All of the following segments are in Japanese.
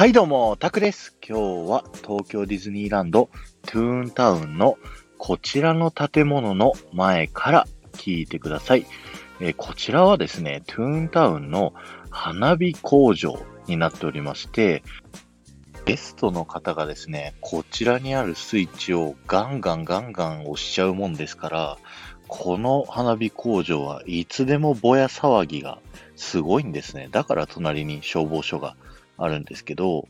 はいどうも、タクです。今日は東京ディズニーランドトゥーンタウンのこちらの建物の前から聞いてください。えーこちらはですね、トゥーンタウンの花火工場になっておりまして、ゲストの方がですね、こちらにあるスイッチをガンガンガンガン押しちゃうもんですから、この花火工場はいつでもぼや騒ぎがすごいんですね。だから隣に消防署があるんですけど、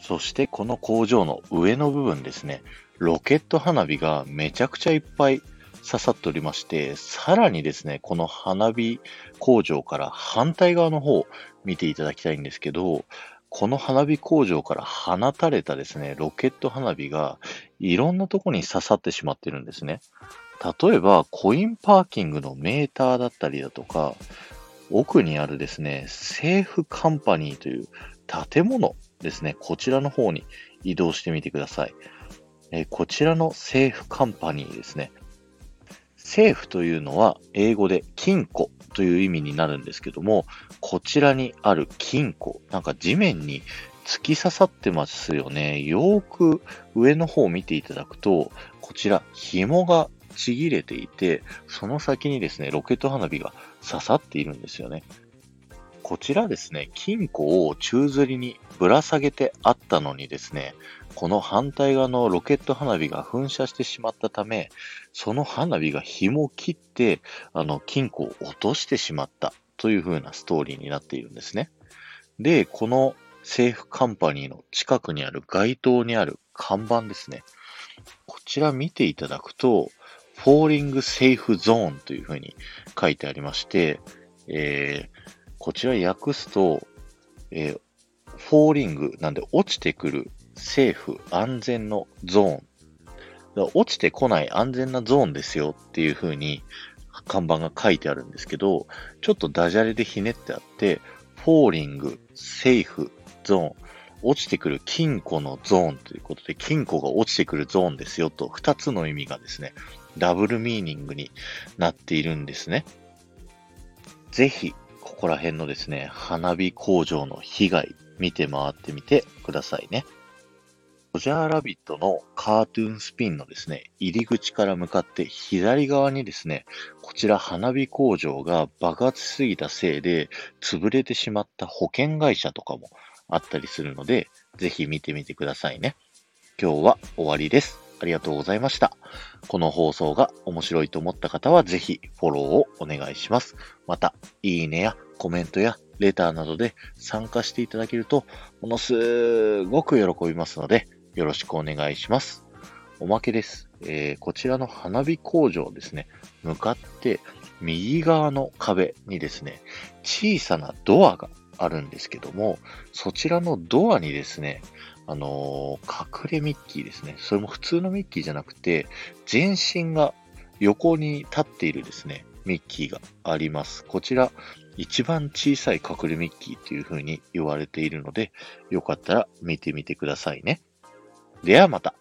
そしてこの工場の上の部分ですね、ロケット花火がめちゃくちゃいっぱい刺さっておりまして、さらにですね、この花火工場から反対側の方を見ていただきたいんですけど、この花火工場から放たれたですね、ロケット花火がいろんなとこに刺さってしまってるんですね。例えば、コインパーキングのメーターだったりだとか、奥にあるですね、 Safe Company という建物ですね、こちらの方に移動してみてください。えこちらの Safe Company ですね。 Safe というのは英語で金庫という意味になるんですけども、こちらにある金庫、なんか地面に突き刺さってますよね。よーく上の方を見ていただくと、こちら紐がちぎれていて、その先にですね、ロケット花火が刺さっているんですよね。こちらですね、金庫を宙吊りにぶら下げてあったのにですね、この反対側のロケット花火が噴射してしまったため、その花火が紐を切って、あの、金庫を落としてしまったという風なストーリーになっているんですね。で、この Safe Company の近くにある街灯にある看板ですね。こちら見ていただくと、 Falling Safe Zone という風に書いてありまして、えーこちら訳すと、えー falling なんで落ちてくる safe 安全のゾーン。落ちてこない安全なゾーンですよっていう風に看板が書いてあるんですけど、ちょっとダジャレでひねってあって、 Falling, Safe, Zone。落ちてくる金庫のゾーンということで、金庫が落ちてくるゾーンですよと、二つの意味がですね、ダブルミーニングになっているんですね。ぜひ、ここら辺のですね、花火工場の被害、見て回ってみてくださいね。ロジャーラビットのカートゥーンスピンのですね、入り口から向かって左側にですね、こちら花火工場が爆発しすぎたせいで潰れてしまった保険会社とかもあったりするので、ぜひ見てみてくださいね。今日は終わりです。ありがとうございました。この放送が面白いと思った方はぜひフォローをお願いします。また、いいねやコメントやレターなどで参加していただけると、ものすごく喜びますので、よろしくお願いします。おまけです。えーこちらの花火工場ですね、向かって右側の壁にですね、小さなドアがあるんですけども、そちらのドアにですね、あのー隠れミッキーですね。それも普通のミッキーじゃなくて、全身が横に立っているですね、ミッキーがあります。こちら、一番小さい隠れミッキーという風に言われているので、よかったら見てみてくださいね。ではまた。